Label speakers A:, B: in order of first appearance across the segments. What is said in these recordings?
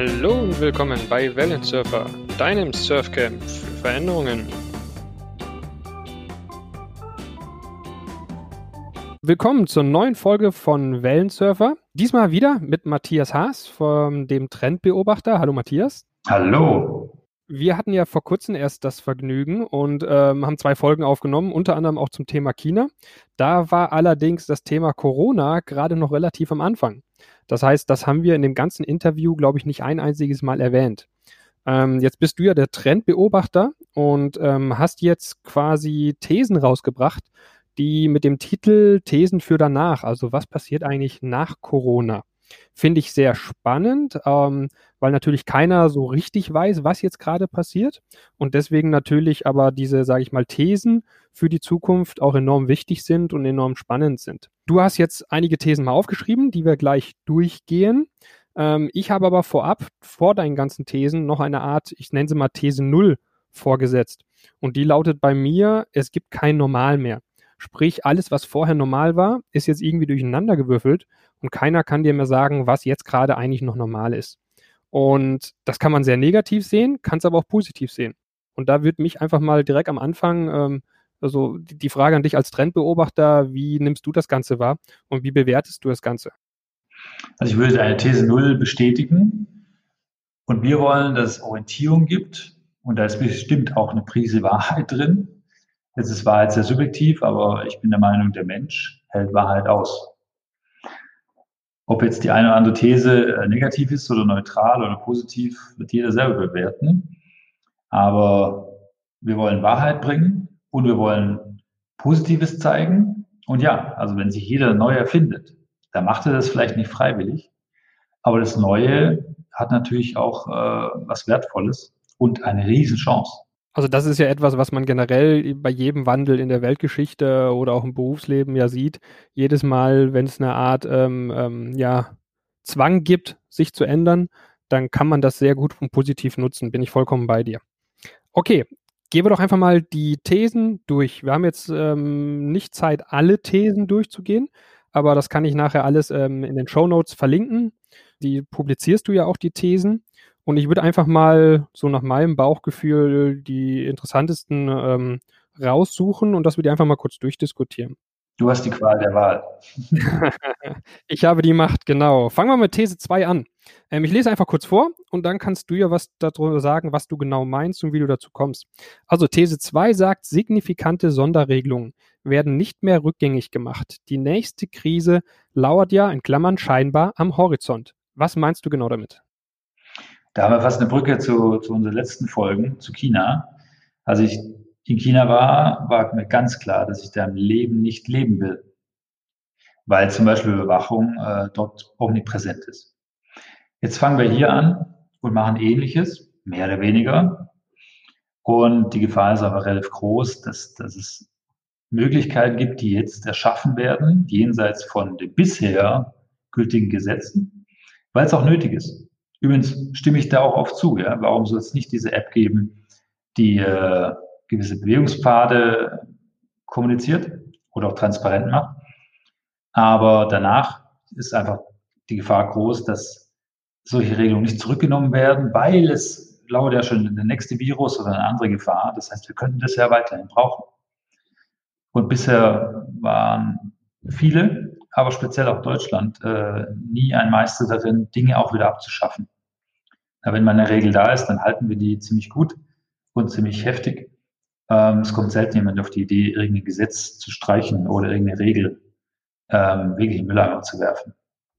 A: Hallo und willkommen bei Wellensurfer, deinem Surfcamp für Veränderungen. Willkommen zur neuen Folge von Wellensurfer. Diesmal wieder mit Matthias Haas von dem Trendbeobachter. Hallo Matthias.
B: Hallo.
A: Wir hatten ja vor kurzem erst das Vergnügen und ähm, haben zwei Folgen aufgenommen, unter anderem auch zum Thema China. Da war allerdings das Thema Corona gerade noch relativ am Anfang. Das heißt, das haben wir in dem ganzen Interview, glaube ich, nicht ein einziges Mal erwähnt. Ähm, jetzt bist du ja der Trendbeobachter und ähm, hast jetzt quasi Thesen rausgebracht, die mit dem Titel Thesen für danach, also was passiert eigentlich nach Corona? Finde ich sehr spannend, ähm, weil natürlich keiner so richtig weiß, was jetzt gerade passiert. Und deswegen natürlich aber diese, sage ich mal, Thesen für die Zukunft auch enorm wichtig sind und enorm spannend sind. Du hast jetzt einige Thesen mal aufgeschrieben, die wir gleich durchgehen. Ähm, ich habe aber vorab, vor deinen ganzen Thesen, noch eine Art, ich nenne sie mal These Null vorgesetzt. Und die lautet bei mir, es gibt kein Normal mehr. Sprich, alles, was vorher normal war, ist jetzt irgendwie durcheinander gewürfelt und keiner kann dir mehr sagen, was jetzt gerade eigentlich noch normal ist. Und das kann man sehr negativ sehen, kann es aber auch positiv sehen. Und da würde mich einfach mal direkt am Anfang, ähm, also die Frage an dich als Trendbeobachter, wie nimmst du das Ganze wahr und wie bewertest du das Ganze?
B: Also ich würde deine These Null bestätigen. Und wir wollen, dass es Orientierung gibt. Und da ist bestimmt auch eine Prise Wahrheit drin. Jetzt ist Wahrheit sehr subjektiv, aber ich bin der Meinung, der Mensch hält Wahrheit aus. Ob jetzt die eine oder andere These äh, negativ ist oder neutral oder positiv, wird jeder selber bewerten. Aber wir wollen Wahrheit bringen und wir wollen Positives zeigen. Und ja, also wenn sich jeder neu erfindet, dann macht er das vielleicht nicht freiwillig. Aber das Neue hat natürlich auch äh, was Wertvolles und eine Riesenchance.
A: Also das ist ja etwas, was man generell bei jedem Wandel in der Weltgeschichte oder auch im Berufsleben ja sieht. Jedes Mal, wenn es eine Art ähm, ähm, ja, Zwang gibt, sich zu ändern, dann kann man das sehr gut und positiv nutzen. Bin ich vollkommen bei dir. Okay, gehen wir doch einfach mal die Thesen durch. Wir haben jetzt ähm, nicht Zeit, alle Thesen durchzugehen, aber das kann ich nachher alles ähm, in den Show Notes verlinken. Die publizierst du ja auch, die Thesen. Und ich würde einfach mal so nach meinem Bauchgefühl die interessantesten ähm, raussuchen und das würde ich einfach mal kurz durchdiskutieren.
B: Du hast die Qual der Wahl.
A: ich habe die Macht, genau. Fangen wir mit These 2 an. Ähm, ich lese einfach kurz vor und dann kannst du ja was darüber sagen, was du genau meinst und wie du dazu kommst. Also These 2 sagt, signifikante Sonderregelungen werden nicht mehr rückgängig gemacht. Die nächste Krise lauert ja, in Klammern scheinbar, am Horizont. Was meinst du genau damit?
B: Da haben wir fast eine Brücke zu, zu unseren letzten Folgen, zu China. Als ich in China war, war mir ganz klar, dass ich da im Leben nicht leben will. Weil zum Beispiel Überwachung äh, dort omnipräsent ist. Jetzt fangen wir hier an und machen ähnliches, mehr oder weniger. Und die Gefahr ist aber relativ groß, dass, dass es Möglichkeiten gibt, die jetzt erschaffen werden, jenseits von den bisher gültigen Gesetzen, weil es auch nötig ist. Übrigens stimme ich da auch oft zu. Ja? Warum soll es nicht diese App geben, die äh, gewisse Bewegungspfade kommuniziert oder auch transparent macht? Aber danach ist einfach die Gefahr groß, dass solche Regelungen nicht zurückgenommen werden, weil es lauert ja schon der nächste Virus oder eine andere Gefahr. Das heißt, wir könnten das ja weiterhin brauchen. Und bisher waren viele aber speziell auch Deutschland, äh, nie ein Meister darin, Dinge auch wieder abzuschaffen. Ja, wenn mal eine Regel da ist, dann halten wir die ziemlich gut und ziemlich heftig. Ähm, es kommt selten jemand auf die Idee, irgendein Gesetz zu streichen oder irgendeine Regel ähm, wirklich in Mülleimer zu werfen.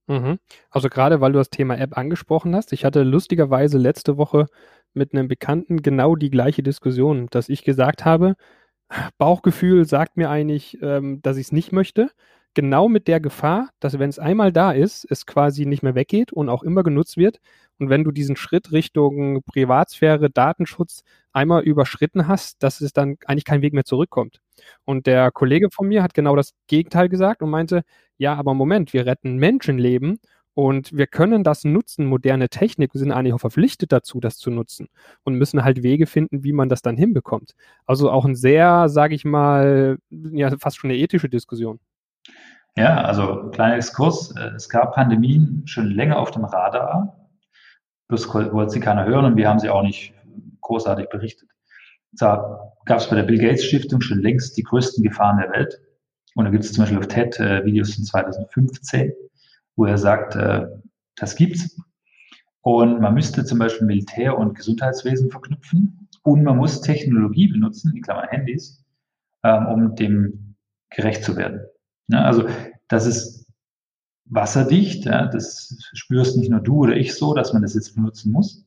A: Mhm. Also gerade weil du das Thema App angesprochen hast, ich hatte lustigerweise letzte Woche mit einem Bekannten genau die gleiche Diskussion, dass ich gesagt habe, Bauchgefühl sagt mir eigentlich, ähm, dass ich es nicht möchte genau mit der Gefahr, dass wenn es einmal da ist, es quasi nicht mehr weggeht und auch immer genutzt wird. Und wenn du diesen Schritt Richtung Privatsphäre, Datenschutz einmal überschritten hast, dass es dann eigentlich kein Weg mehr zurückkommt. Und der Kollege von mir hat genau das Gegenteil gesagt und meinte, ja, aber Moment, wir retten Menschenleben und wir können das nutzen, moderne Technik, wir sind eigentlich auch verpflichtet dazu, das zu nutzen und müssen halt Wege finden, wie man das dann hinbekommt. Also auch ein sehr, sage ich mal, ja, fast schon eine ethische Diskussion.
B: Ja, also kleiner Exkurs. Äh, es gab Pandemien schon länger auf dem Radar. bloß wollte sie keiner hören und wir haben sie auch nicht großartig berichtet. Da gab es bei der Bill Gates Stiftung schon längst die größten Gefahren der Welt. Und da gibt es zum Beispiel auf TED äh, Videos von 2015, wo er sagt, äh, das gibt's. Und man müsste zum Beispiel Militär und Gesundheitswesen verknüpfen. Und man muss Technologie benutzen, in Klammern Handys, ähm, um dem gerecht zu werden. Ja, also das ist wasserdicht. Ja, das spürst nicht nur du oder ich so, dass man das jetzt benutzen muss.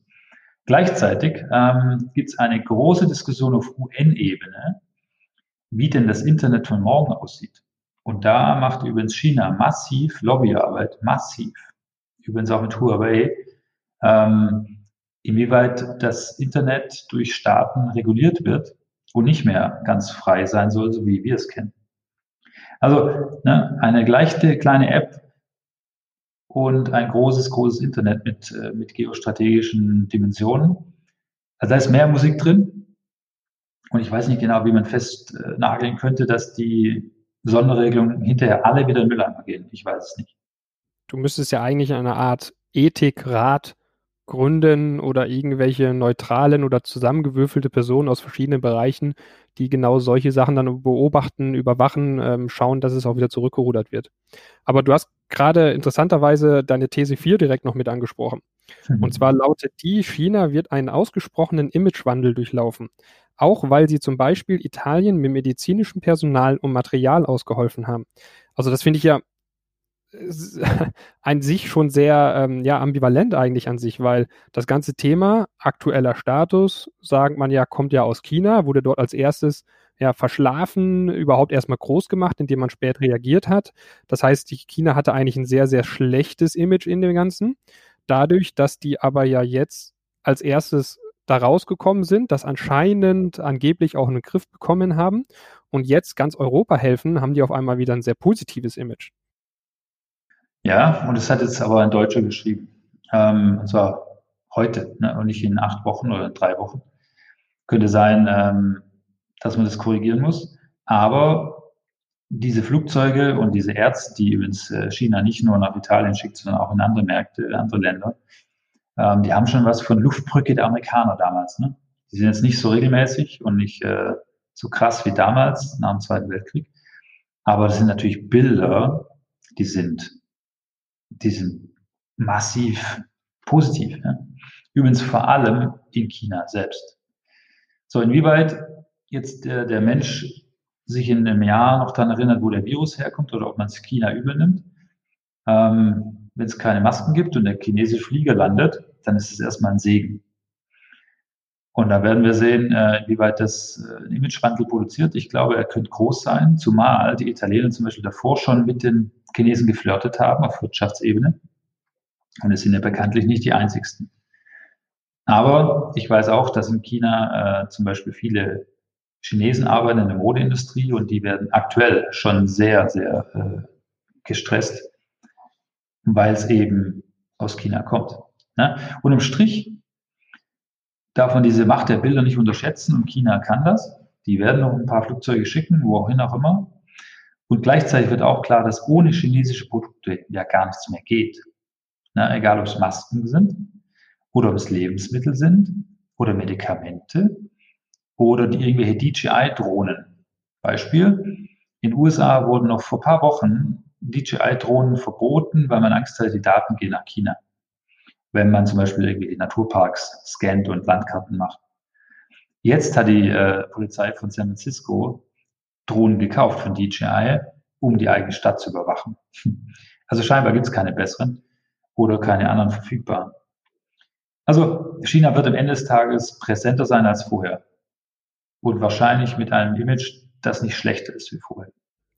B: Gleichzeitig ähm, gibt es eine große Diskussion auf UN-Ebene, wie denn das Internet von morgen aussieht. Und da macht übrigens China massiv Lobbyarbeit, massiv. Übrigens auch mit Huawei, ähm, inwieweit das Internet durch Staaten reguliert wird und nicht mehr ganz frei sein soll, so wie wir es kennen. Also ne, eine leichte kleine App und ein großes, großes Internet mit, äh, mit geostrategischen Dimensionen. Also da ist mehr Musik drin. Und ich weiß nicht genau, wie man festnageln könnte, dass die Sonderregelungen hinterher alle wieder in Mülleimer gehen. Ich weiß es nicht.
A: Du müsstest ja eigentlich eine Art Ethikrat gründen oder irgendwelche neutralen oder zusammengewürfelte Personen aus verschiedenen Bereichen, die genau solche Sachen dann beobachten, überwachen, ähm, schauen, dass es auch wieder zurückgerudert wird. Aber du hast gerade interessanterweise deine These 4 direkt noch mit angesprochen. Mhm. Und zwar lautet die, China wird einen ausgesprochenen Imagewandel durchlaufen. Auch weil sie zum Beispiel Italien mit medizinischem Personal und Material ausgeholfen haben. Also das finde ich ja an sich schon sehr ähm, ja, ambivalent eigentlich an sich, weil das ganze Thema aktueller Status, sagt man ja, kommt ja aus China, wurde dort als erstes ja verschlafen, überhaupt erstmal groß gemacht, indem man spät reagiert hat. Das heißt, die China hatte eigentlich ein sehr, sehr schlechtes Image in dem Ganzen. Dadurch, dass die aber ja jetzt als erstes da rausgekommen sind, das anscheinend angeblich auch einen Griff bekommen haben und jetzt ganz Europa helfen, haben die auf einmal wieder ein sehr positives Image.
B: Ja, und es hat jetzt aber ein Deutscher geschrieben. Ähm, und zwar heute ne, und nicht in acht Wochen oder drei Wochen. Könnte sein, ähm, dass man das korrigieren muss. Aber diese Flugzeuge und diese Ärzte, die übrigens äh, China nicht nur nach Italien schickt, sondern auch in andere Märkte, in andere Länder, ähm, die haben schon was von Luftbrücke der Amerikaner damals. Ne? Die sind jetzt nicht so regelmäßig und nicht äh, so krass wie damals nach dem Zweiten Weltkrieg. Aber das sind natürlich Bilder, die sind die sind massiv positiv. Ne? Übrigens vor allem in China selbst. So, inwieweit jetzt der, der Mensch sich in einem Jahr noch daran erinnert, wo der Virus herkommt oder ob man es China übernimmt. Ähm, Wenn es keine Masken gibt und der chinesische Flieger landet, dann ist es erstmal ein Segen. Und da werden wir sehen, äh, wie weit das äh, Imagewandel produziert. Ich glaube, er könnte groß sein, zumal die Italiener zum Beispiel davor schon mit den Chinesen geflirtet haben auf Wirtschaftsebene. Und es sind ja bekanntlich nicht die einzigsten. Aber ich weiß auch, dass in China äh, zum Beispiel viele Chinesen arbeiten in der Modeindustrie und die werden aktuell schon sehr, sehr äh, gestresst, weil es eben aus China kommt. Ne? Und im Strich darf man diese Macht der Bilder nicht unterschätzen und China kann das. Die werden noch ein paar Flugzeuge schicken, wohin auch immer. Und gleichzeitig wird auch klar, dass ohne chinesische Produkte ja gar nichts mehr geht. Na, egal, ob es Masken sind oder ob es Lebensmittel sind oder Medikamente oder die irgendwelche DJI-Drohnen. Beispiel, in den USA wurden noch vor paar Wochen DJI-Drohnen verboten, weil man Angst hatte, die Daten gehen nach China wenn man zum Beispiel irgendwie die Naturparks scannt und Landkarten macht. Jetzt hat die äh, Polizei von San Francisco Drohnen gekauft von DJI, um die eigene Stadt zu überwachen. Also scheinbar gibt es keine besseren oder keine anderen verfügbaren. Also China wird am Ende des Tages präsenter sein als vorher und wahrscheinlich mit einem Image, das nicht schlechter ist wie vorher.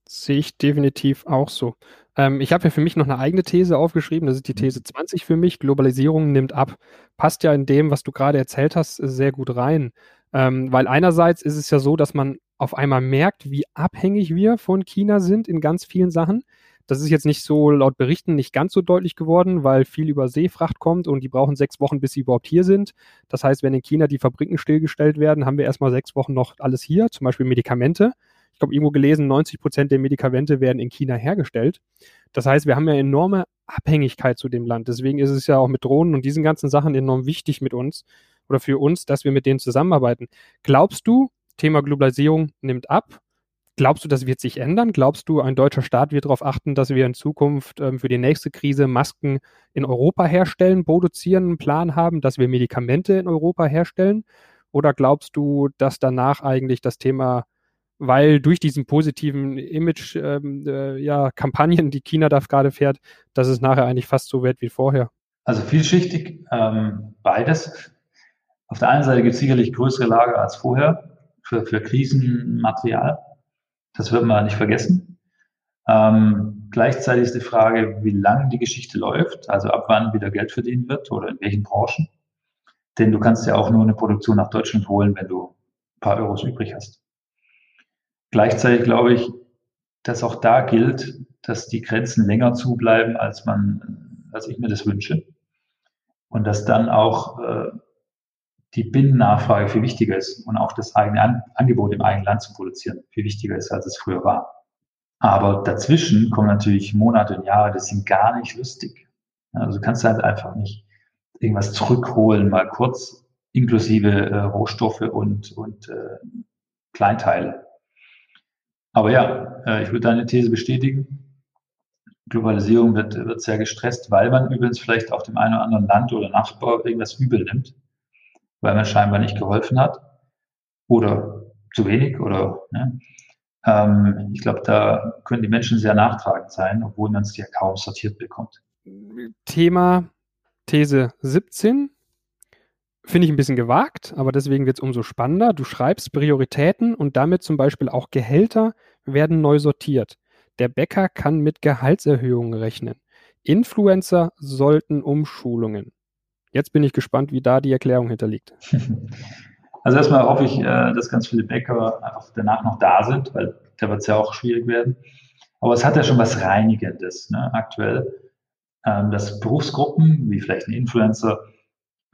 A: Sehe ich definitiv auch so. Ähm, ich habe ja für mich noch eine eigene These aufgeschrieben. Das ist die mhm. These 20 für mich. Globalisierung nimmt ab. Passt ja in dem, was du gerade erzählt hast, sehr gut rein. Ähm, weil einerseits ist es ja so, dass man auf einmal merkt, wie abhängig wir von China sind in ganz vielen Sachen. Das ist jetzt nicht so laut Berichten nicht ganz so deutlich geworden, weil viel über Seefracht kommt und die brauchen sechs Wochen, bis sie überhaupt hier sind. Das heißt, wenn in China die Fabriken stillgestellt werden, haben wir erstmal sechs Wochen noch alles hier, zum Beispiel Medikamente. ich glaube, irgendwo gelesen, 90 Prozent der Medikamente werden in China hergestellt. Das heißt, wir haben ja enorme Abhängigkeit zu dem Land. Deswegen ist es ja auch mit Drohnen und diesen ganzen Sachen enorm wichtig mit uns oder für uns, dass wir mit denen zusammenarbeiten. Glaubst du, Thema Globalisierung nimmt ab? Glaubst du, das wird sich ändern? Glaubst du, ein deutscher Staat wird darauf achten, dass wir in Zukunft ähm, für die nächste Krise Masken in Europa herstellen, produzieren, einen Plan haben, dass wir Medikamente in Europa herstellen? Oder glaubst du, dass danach eigentlich das Thema, weil durch diesen positiven Image, ähm, äh, ja, die China da gerade fährt, dass es nachher eigentlich fast so wird wie vorher?
B: Also vielschichtig, ähm, beides. Auf der einen Seite gibt es sicherlich größere Lager als vorher für, für Krisenmaterial. Das wird man nicht vergessen. Ähm, gleichzeitig ist die Frage, wie lange die Geschichte läuft, also ab wann wieder Geld verdienen wird oder in welchen Branchen. Denn du kannst ja auch nur eine Produktion nach Deutschland holen, wenn du ein paar Euros übrig hast. Gleichzeitig glaube ich, dass auch da gilt, dass die Grenzen länger zubleiben, als man, als ich mir das wünsche. Und dass dann auch äh, die Binnennachfrage viel wichtiger ist und auch das eigene An Angebot im eigenen Land zu produzieren viel wichtiger ist, als es früher war. Aber dazwischen kommen natürlich Monate und Jahre, das sind gar nicht lustig. Also du kannst halt einfach nicht irgendwas zurückholen, mal kurz, inklusive äh, Rohstoffe und, und äh, Kleinteile. Aber ja, äh, ich würde deine These bestätigen. Globalisierung wird, wird sehr gestresst, weil man übrigens vielleicht auch dem einen oder anderen Land oder Nachbar irgendwas übel nimmt weil man scheinbar nicht geholfen hat oder zu wenig oder ne? ähm, ich glaube, da können die Menschen sehr nachtragend sein, obwohl man es ja kaum sortiert bekommt.
A: Thema These 17 finde ich ein bisschen gewagt, aber deswegen wird es umso spannender. Du schreibst Prioritäten und damit zum Beispiel auch Gehälter werden neu sortiert. Der Bäcker kann mit Gehaltserhöhungen rechnen. Influencer sollten Umschulungen. Jetzt bin ich gespannt, wie da die Erklärung hinterliegt.
B: Also erstmal hoffe ich, äh, dass ganz viele Bäcker einfach danach noch da sind, weil da wird es ja auch schwierig werden. Aber es hat ja schon was Reinigendes ne, aktuell, ähm, dass Berufsgruppen, wie vielleicht ein Influencer,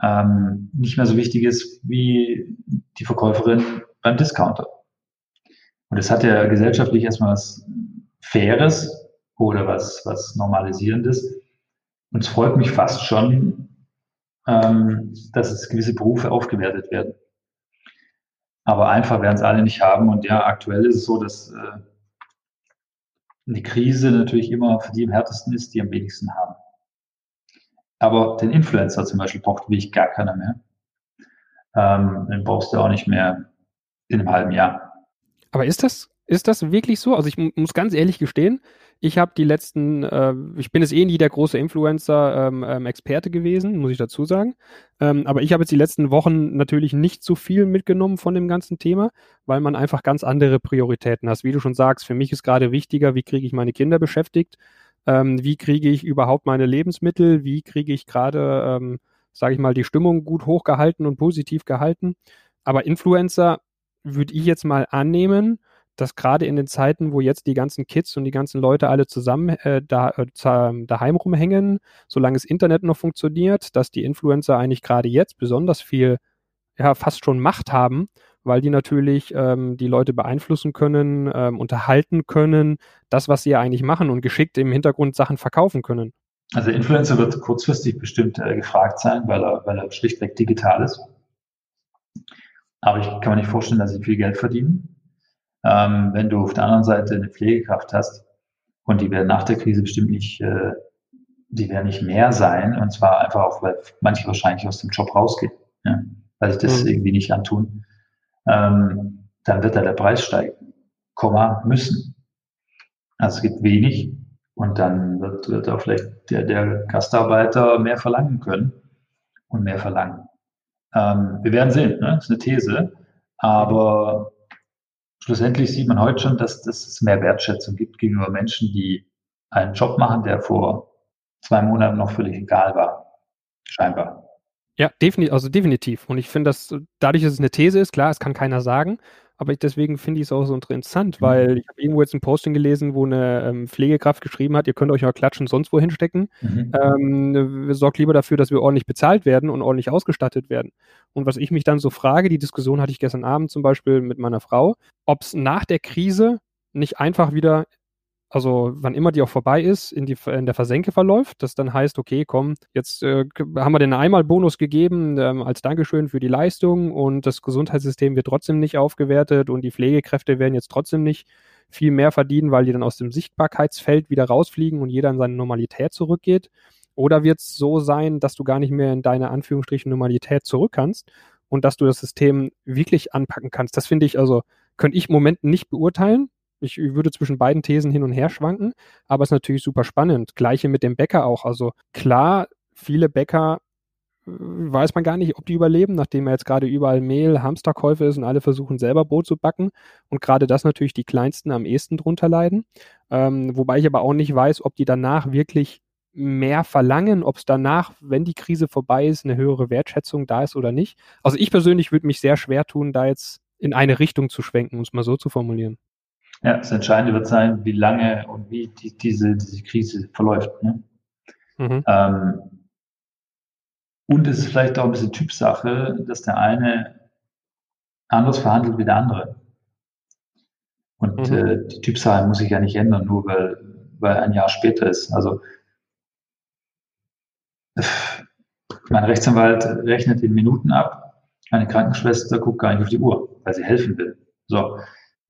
B: ähm, nicht mehr so wichtig ist wie die Verkäuferin beim Discounter. Und es hat ja gesellschaftlich erstmal was Faires oder was, was Normalisierendes. Und es freut mich fast schon, ähm, dass es gewisse Berufe aufgewertet werden. Aber einfach werden es alle nicht haben. Und ja, aktuell ist es so, dass äh, die Krise natürlich immer für die am härtesten ist, die am wenigsten haben. Aber den Influencer zum Beispiel braucht wirklich gar keiner mehr. Ähm, den brauchst du auch nicht mehr in einem halben Jahr.
A: Aber ist das, ist das wirklich so? Also ich muss ganz ehrlich gestehen, ich habe die letzten, äh, ich bin jetzt eh nie der große Influencer-Experte ähm, ähm, gewesen, muss ich dazu sagen. Ähm, aber ich habe jetzt die letzten Wochen natürlich nicht so viel mitgenommen von dem ganzen Thema, weil man einfach ganz andere Prioritäten hat. Wie du schon sagst, für mich ist gerade wichtiger, wie kriege ich meine Kinder beschäftigt, ähm, wie kriege ich überhaupt meine Lebensmittel, wie kriege ich gerade, ähm, sage ich mal, die Stimmung gut hochgehalten und positiv gehalten. Aber Influencer würde ich jetzt mal annehmen, dass gerade in den Zeiten, wo jetzt die ganzen Kids und die ganzen Leute alle zusammen äh, da, äh, daheim rumhängen, solange das Internet noch funktioniert, dass die Influencer eigentlich gerade jetzt besonders viel, ja, fast schon Macht haben, weil die natürlich ähm, die Leute beeinflussen können, ähm, unterhalten können, das, was sie ja eigentlich machen und geschickt im Hintergrund Sachen verkaufen können.
B: Also Influencer wird kurzfristig bestimmt äh, gefragt sein, weil er, weil er schlichtweg digital ist. Aber ich kann mir nicht vorstellen, dass sie viel Geld verdienen. Ähm, wenn du auf der anderen Seite eine Pflegekraft hast und die werden nach der Krise bestimmt nicht, äh, die werden nicht mehr sein und zwar einfach auch, weil manche wahrscheinlich aus dem Job rausgehen, ja, weil sie das mhm. irgendwie nicht antun, ähm, dann wird da der Preis steigen, Komma müssen. Also es gibt wenig und dann wird, wird auch vielleicht der, der Gastarbeiter mehr verlangen können und mehr verlangen. Ähm, wir werden sehen, ne? das ist eine These, aber schlussendlich sieht man heute schon, dass, dass es mehr Wertschätzung gibt gegenüber Menschen, die einen Job machen, der vor zwei Monaten noch völlig egal war. Scheinbar.
A: Ja, definitiv, also definitiv. Und ich finde, dass dadurch, dass es eine These ist, klar, es kann keiner sagen, aber ich, deswegen finde ich es auch so interessant, mhm. weil ich habe irgendwo jetzt ein Posting gelesen, wo eine ähm, Pflegekraft geschrieben hat, ihr könnt euch ja klatschen sonst wo hinstecken. Mhm. Ähm, sorgt lieber dafür, dass wir ordentlich bezahlt werden und ordentlich ausgestattet werden. Und was ich mich dann so frage, die Diskussion hatte ich gestern Abend zum Beispiel mit meiner Frau, ob es nach der Krise nicht einfach wieder also wann immer die auch vorbei ist, in, die, in der Versenke verläuft, das dann heißt, okay, komm, jetzt äh, haben wir den Einmalbonus gegeben ähm, als Dankeschön für die Leistung und das Gesundheitssystem wird trotzdem nicht aufgewertet und die Pflegekräfte werden jetzt trotzdem nicht viel mehr verdienen, weil die dann aus dem Sichtbarkeitsfeld wieder rausfliegen und jeder in seine Normalität zurückgeht. Oder wird es so sein, dass du gar nicht mehr in deine Anführungsstrichen Normalität zurück kannst und dass du das System wirklich anpacken kannst? Das finde ich also, könnte ich im Moment nicht beurteilen. Ich würde zwischen beiden Thesen hin und her schwanken, aber es ist natürlich super spannend. Gleiche mit dem Bäcker auch. Also klar, viele Bäcker äh, weiß man gar nicht, ob die überleben, nachdem er jetzt gerade überall Mehl, Hamsterkäufe ist und alle versuchen selber Brot zu backen und gerade das natürlich die Kleinsten am ehesten drunter leiden. Ähm, wobei ich aber auch nicht weiß, ob die danach wirklich mehr verlangen, ob es danach, wenn die Krise vorbei ist, eine höhere Wertschätzung da ist oder nicht. Also ich persönlich würde mich sehr schwer tun, da jetzt in eine Richtung zu schwenken, um es mal so zu formulieren.
B: Ja, das Entscheidende wird sein, wie lange und wie die, diese, diese Krise verläuft. Ne? Mhm. Ähm, und es ist vielleicht auch ein bisschen Typsache, dass der eine anders verhandelt wie der andere. Und mhm. äh, die Typsache muss sich ja nicht ändern, nur weil, weil ein Jahr später ist. Also mein Rechtsanwalt rechnet in Minuten ab, eine Krankenschwester guckt gar nicht auf die Uhr, weil sie helfen will. So,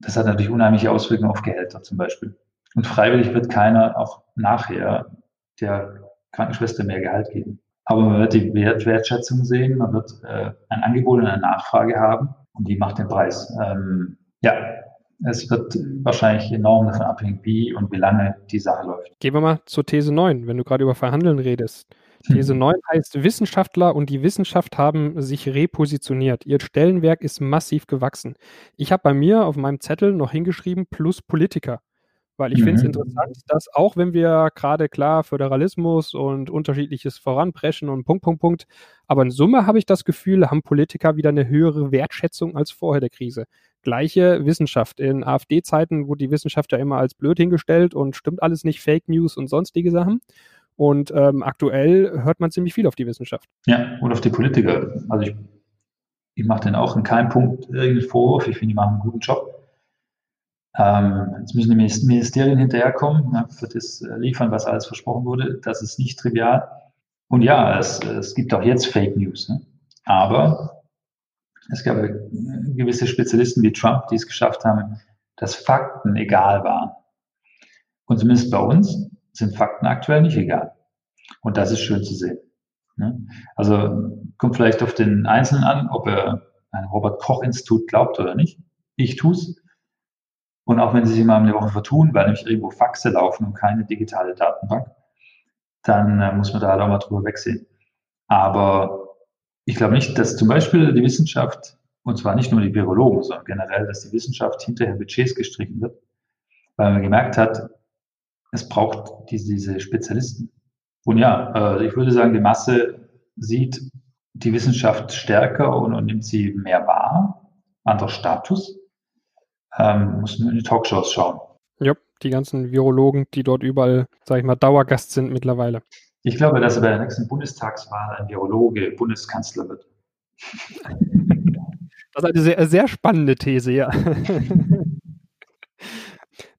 B: das hat natürlich unheimliche Auswirkungen auf Gehälter zum Beispiel. Und freiwillig wird keiner auch nachher der Krankenschwester mehr Gehalt geben. Aber man wird die Wert Wertschätzung sehen, man wird äh, ein Angebot und eine Nachfrage haben und die macht den Preis. Ähm, ja, es wird wahrscheinlich enorm davon abhängen, wie und wie lange die Sache läuft.
A: Gehen wir mal zur These 9, wenn du gerade über Verhandeln redest. These 9 heißt, Wissenschaftler und die Wissenschaft haben sich repositioniert. Ihr Stellenwerk ist massiv gewachsen. Ich habe bei mir auf meinem Zettel noch hingeschrieben, plus Politiker. Weil ich mhm. finde es interessant, dass auch wenn wir gerade klar Föderalismus und unterschiedliches voranpreschen und Punkt, Punkt, Punkt, aber in Summe habe ich das Gefühl, haben Politiker wieder eine höhere Wertschätzung als vorher der Krise. Gleiche Wissenschaft. In AfD-Zeiten wurde die Wissenschaft ja immer als blöd hingestellt und stimmt alles nicht, Fake News und sonstige Sachen. Und ähm, aktuell hört man ziemlich viel auf die Wissenschaft.
B: Ja, und auf die Politiker. Also ich, ich mache denen auch in keinem Punkt irgendwie Vorwurf. Ich finde, die machen einen guten Job. Ähm, jetzt müssen die Ministerien hinterherkommen, ja, für das liefern, was alles versprochen wurde. Das ist nicht trivial. Und ja, es, es gibt auch jetzt Fake News. Ne? Aber es gab gewisse Spezialisten wie Trump, die es geschafft haben, dass Fakten egal waren. Und zumindest bei uns sind Fakten aktuell nicht egal. Und das ist schön zu sehen. Ne? Also kommt vielleicht auf den Einzelnen an, ob er ein Robert-Koch-Institut glaubt oder nicht. Ich tue es. Und auch wenn sie sich mal eine Woche vertun, weil nämlich irgendwo Faxe laufen und keine digitale Datenbank, dann äh, muss man da halt auch mal drüber wegsehen. Aber ich glaube nicht, dass zum Beispiel die Wissenschaft, und zwar nicht nur die Virologen, sondern generell, dass die Wissenschaft hinterher Budgets gestrichen wird, weil man gemerkt hat, es braucht diese, diese Spezialisten. Und ja, äh, ich würde sagen, die Masse sieht die Wissenschaft stärker und, und nimmt sie mehr wahr, anderer Status. Ähm, muss nur in die Talkshows schauen.
A: Ja, die ganzen Virologen, die dort überall, sag ich mal, Dauergast sind mittlerweile.
B: Ich glaube, dass bei der nächsten Bundestagswahl ein Virologe Bundeskanzler wird.
A: Das ist eine sehr, sehr spannende These, ja.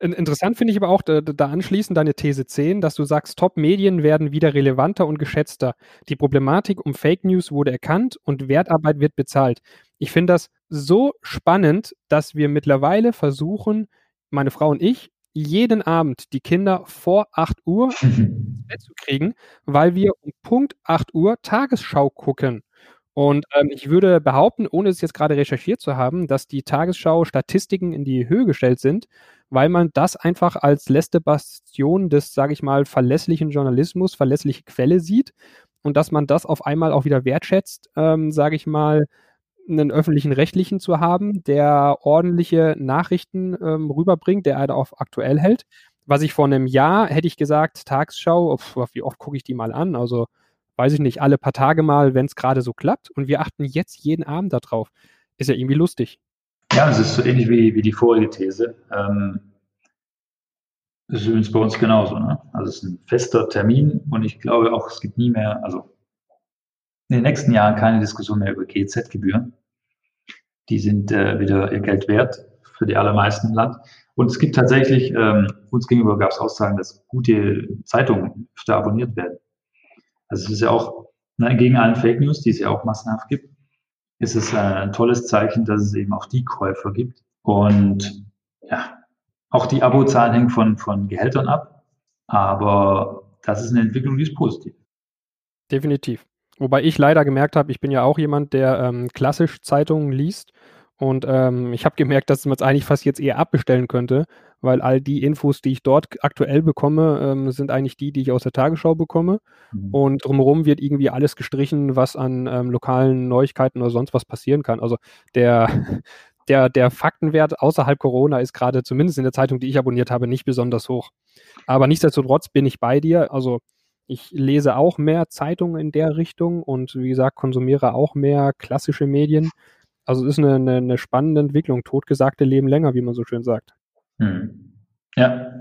A: Interessant finde ich aber auch da, da, anschließend deine These 10, dass du sagst, Top-Medien werden wieder relevanter und geschätzter. Die Problematik um Fake News wurde erkannt und Wertarbeit wird bezahlt. Ich finde das so spannend, dass wir mittlerweile versuchen, meine Frau und ich, jeden Abend die Kinder vor 8 Uhr ins Bett zu kriegen, weil wir um Punkt 8 Uhr Tagesschau gucken. Und ähm, ich würde behaupten, ohne es jetzt gerade recherchiert zu haben, dass die Tagesschau-Statistiken in die Höhe gestellt sind, weil man das einfach als letzte Bastion des, sage ich mal, verlässlichen Journalismus, verlässliche Quelle sieht und dass man das auf einmal auch wieder wertschätzt, ähm, sage ich mal, einen öffentlichen Rechtlichen zu haben, der ordentliche Nachrichten ähm, rüberbringt, der einen auf aktuell hält. Was ich vor einem Jahr hätte ich gesagt, Tagesschau, wie oft gucke ich die mal an? Also weiß ich nicht, alle paar Tage mal, wenn es gerade so klappt. Und wir achten jetzt jeden Abend darauf. Ist ja irgendwie lustig.
B: Ja, es ist so ähnlich wie, wie die vorige These. Ähm, das ist übrigens bei uns genauso. Ne? Also es ist ein fester Termin und ich glaube auch, es gibt nie mehr, also in den nächsten Jahren keine Diskussion mehr über GZ-Gebühren. Die sind äh, wieder ihr Geld wert für die allermeisten im Land. Und es gibt tatsächlich, ähm, uns gegenüber gab es Aussagen, dass gute Zeitungen öfter abonniert werden. Also es ist ja auch, ne, gegen allen Fake News, die es ja auch massenhaft gibt, ist es ein tolles Zeichen, dass es eben auch die Käufer gibt. Und ja, auch die Abozahlen hängen von, von Gehältern ab, aber das ist eine Entwicklung, die ist positiv.
A: Definitiv. Wobei ich leider gemerkt habe, ich bin ja auch jemand, der ähm, klassisch Zeitungen liest. Und ähm, ich habe gemerkt, dass man es eigentlich fast jetzt eher abbestellen könnte, weil all die Infos, die ich dort aktuell bekomme, ähm, sind eigentlich die, die ich aus der Tagesschau bekomme. Mhm. Und drumherum wird irgendwie alles gestrichen, was an ähm, lokalen Neuigkeiten oder sonst was passieren kann. Also der, der, der Faktenwert außerhalb Corona ist gerade zumindest in der Zeitung, die ich abonniert habe, nicht besonders hoch. Aber nichtsdestotrotz bin ich bei dir. Also ich lese auch mehr Zeitungen in der Richtung und wie gesagt, konsumiere auch mehr klassische Medien. Also es ist eine, eine, eine spannende Entwicklung. Totgesagte leben länger, wie man so schön sagt.
B: Hm. Ja,